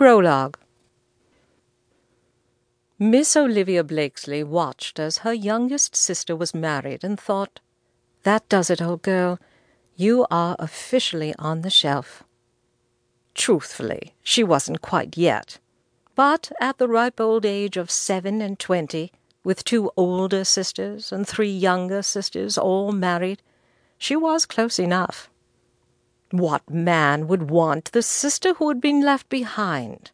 Prologue Miss Olivia Blakesley watched as her youngest sister was married and thought, That does it, old girl. You are officially on the shelf. Truthfully, she wasn't quite yet. But at the ripe old age of seven and twenty, with two older sisters and three younger sisters all married, she was close enough. What man would want the sister who had been left behind?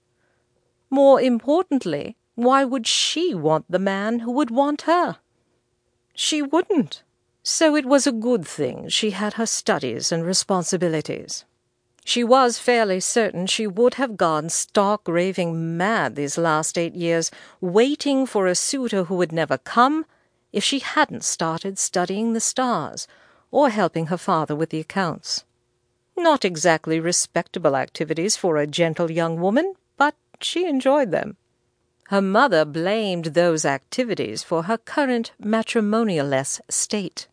More importantly, why would she want the man who would want her? She wouldn't. So it was a good thing she had her studies and responsibilities. She was fairly certain she would have gone stark raving mad these last eight years, waiting for a suitor who would never come, if she hadn't started studying the stars or helping her father with the accounts. Not exactly respectable activities for a gentle young woman, but she enjoyed them. Her mother blamed those activities for her current matrimonial-less state.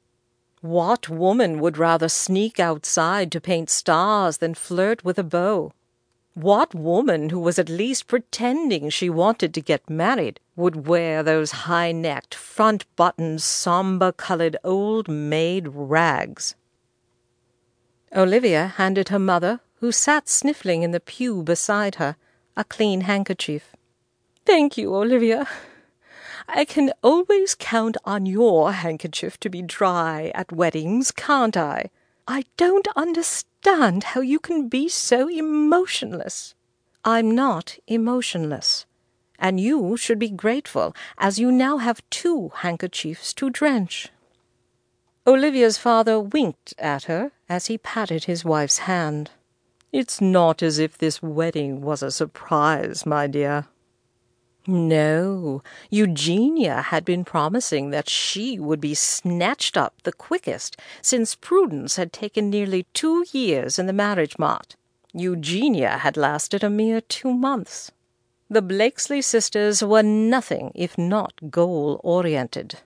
What woman would rather sneak outside to paint stars than flirt with a beau? What woman who was at least pretending she wanted to get married would wear those high-necked, front-buttoned, somber-colored old maid rags? Olivia handed her mother, who sat sniffling in the pew beside her, a clean handkerchief. Thank you, Olivia. I can always count on your handkerchief to be dry at weddings, can't I? I don't understand how you can be so emotionless. I'm not emotionless, and you should be grateful, as you now have two handkerchiefs to drench. Olivia's father winked at her as he patted his wife's hand. It's not as if this wedding was a surprise, my dear. No, Eugenia had been promising that she would be snatched up the quickest, since Prudence had taken nearly two years in the marriage mart. Eugenia had lasted a mere two months. The Blakesley sisters were nothing if not goal-oriented.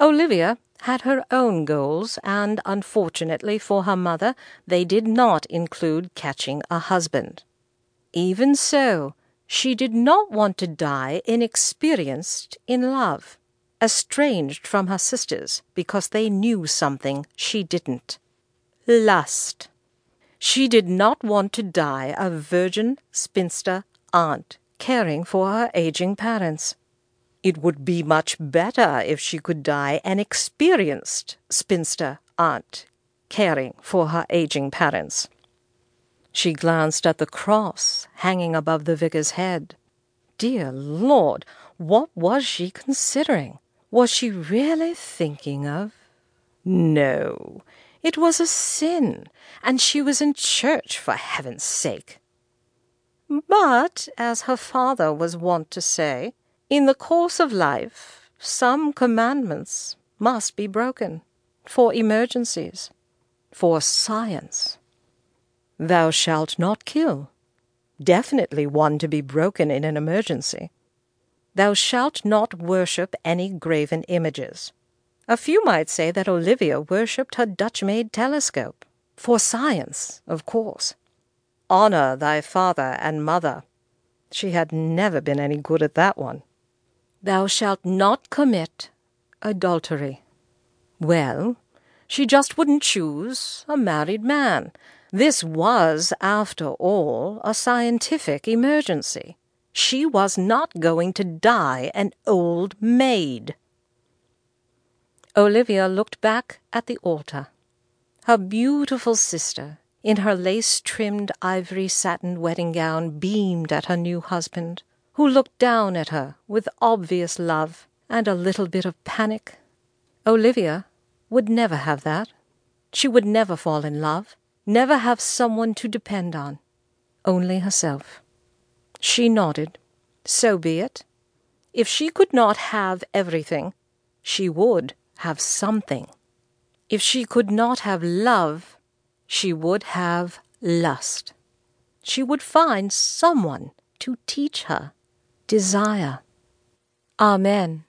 Olivia had her own goals, and unfortunately for her mother, they did not include catching a husband. Even so, she did not want to die inexperienced in love, estranged from her sisters because they knew something she didn't. Lust. She did not want to die a virgin spinster aunt caring for her aging parents. It would be much better if she could die an experienced spinster aunt, caring for her aging parents. She glanced at the cross hanging above the vicar's head. Dear Lord, what was she considering? Was she really thinking of? No, it was a sin, and she was in church, for heaven's sake. But, as her father was wont to say, in the course of life, some commandments must be broken for emergencies, for science. Thou shalt not kill. Definitely one to be broken in an emergency. Thou shalt not worship any graven images. A few might say that Olivia worshipped her Dutch-made telescope. For science, of course. Honor thy father and mother. She had never been any good at that one. Thou shalt not commit adultery. Well, she just wouldn't choose a married man. This was, after all, a scientific emergency. She was not going to die an old maid. Olivia looked back at the altar. Her beautiful sister, in her lace-trimmed ivory satin wedding gown, beamed at her new husband who looked down at her with obvious love and a little bit of panic. Olivia would never have that. She would never fall in love, never have someone to depend on, only herself. She nodded. So be it. If she could not have everything, she would have something. If she could not have love, she would have lust. She would find someone to teach her desire. Amen.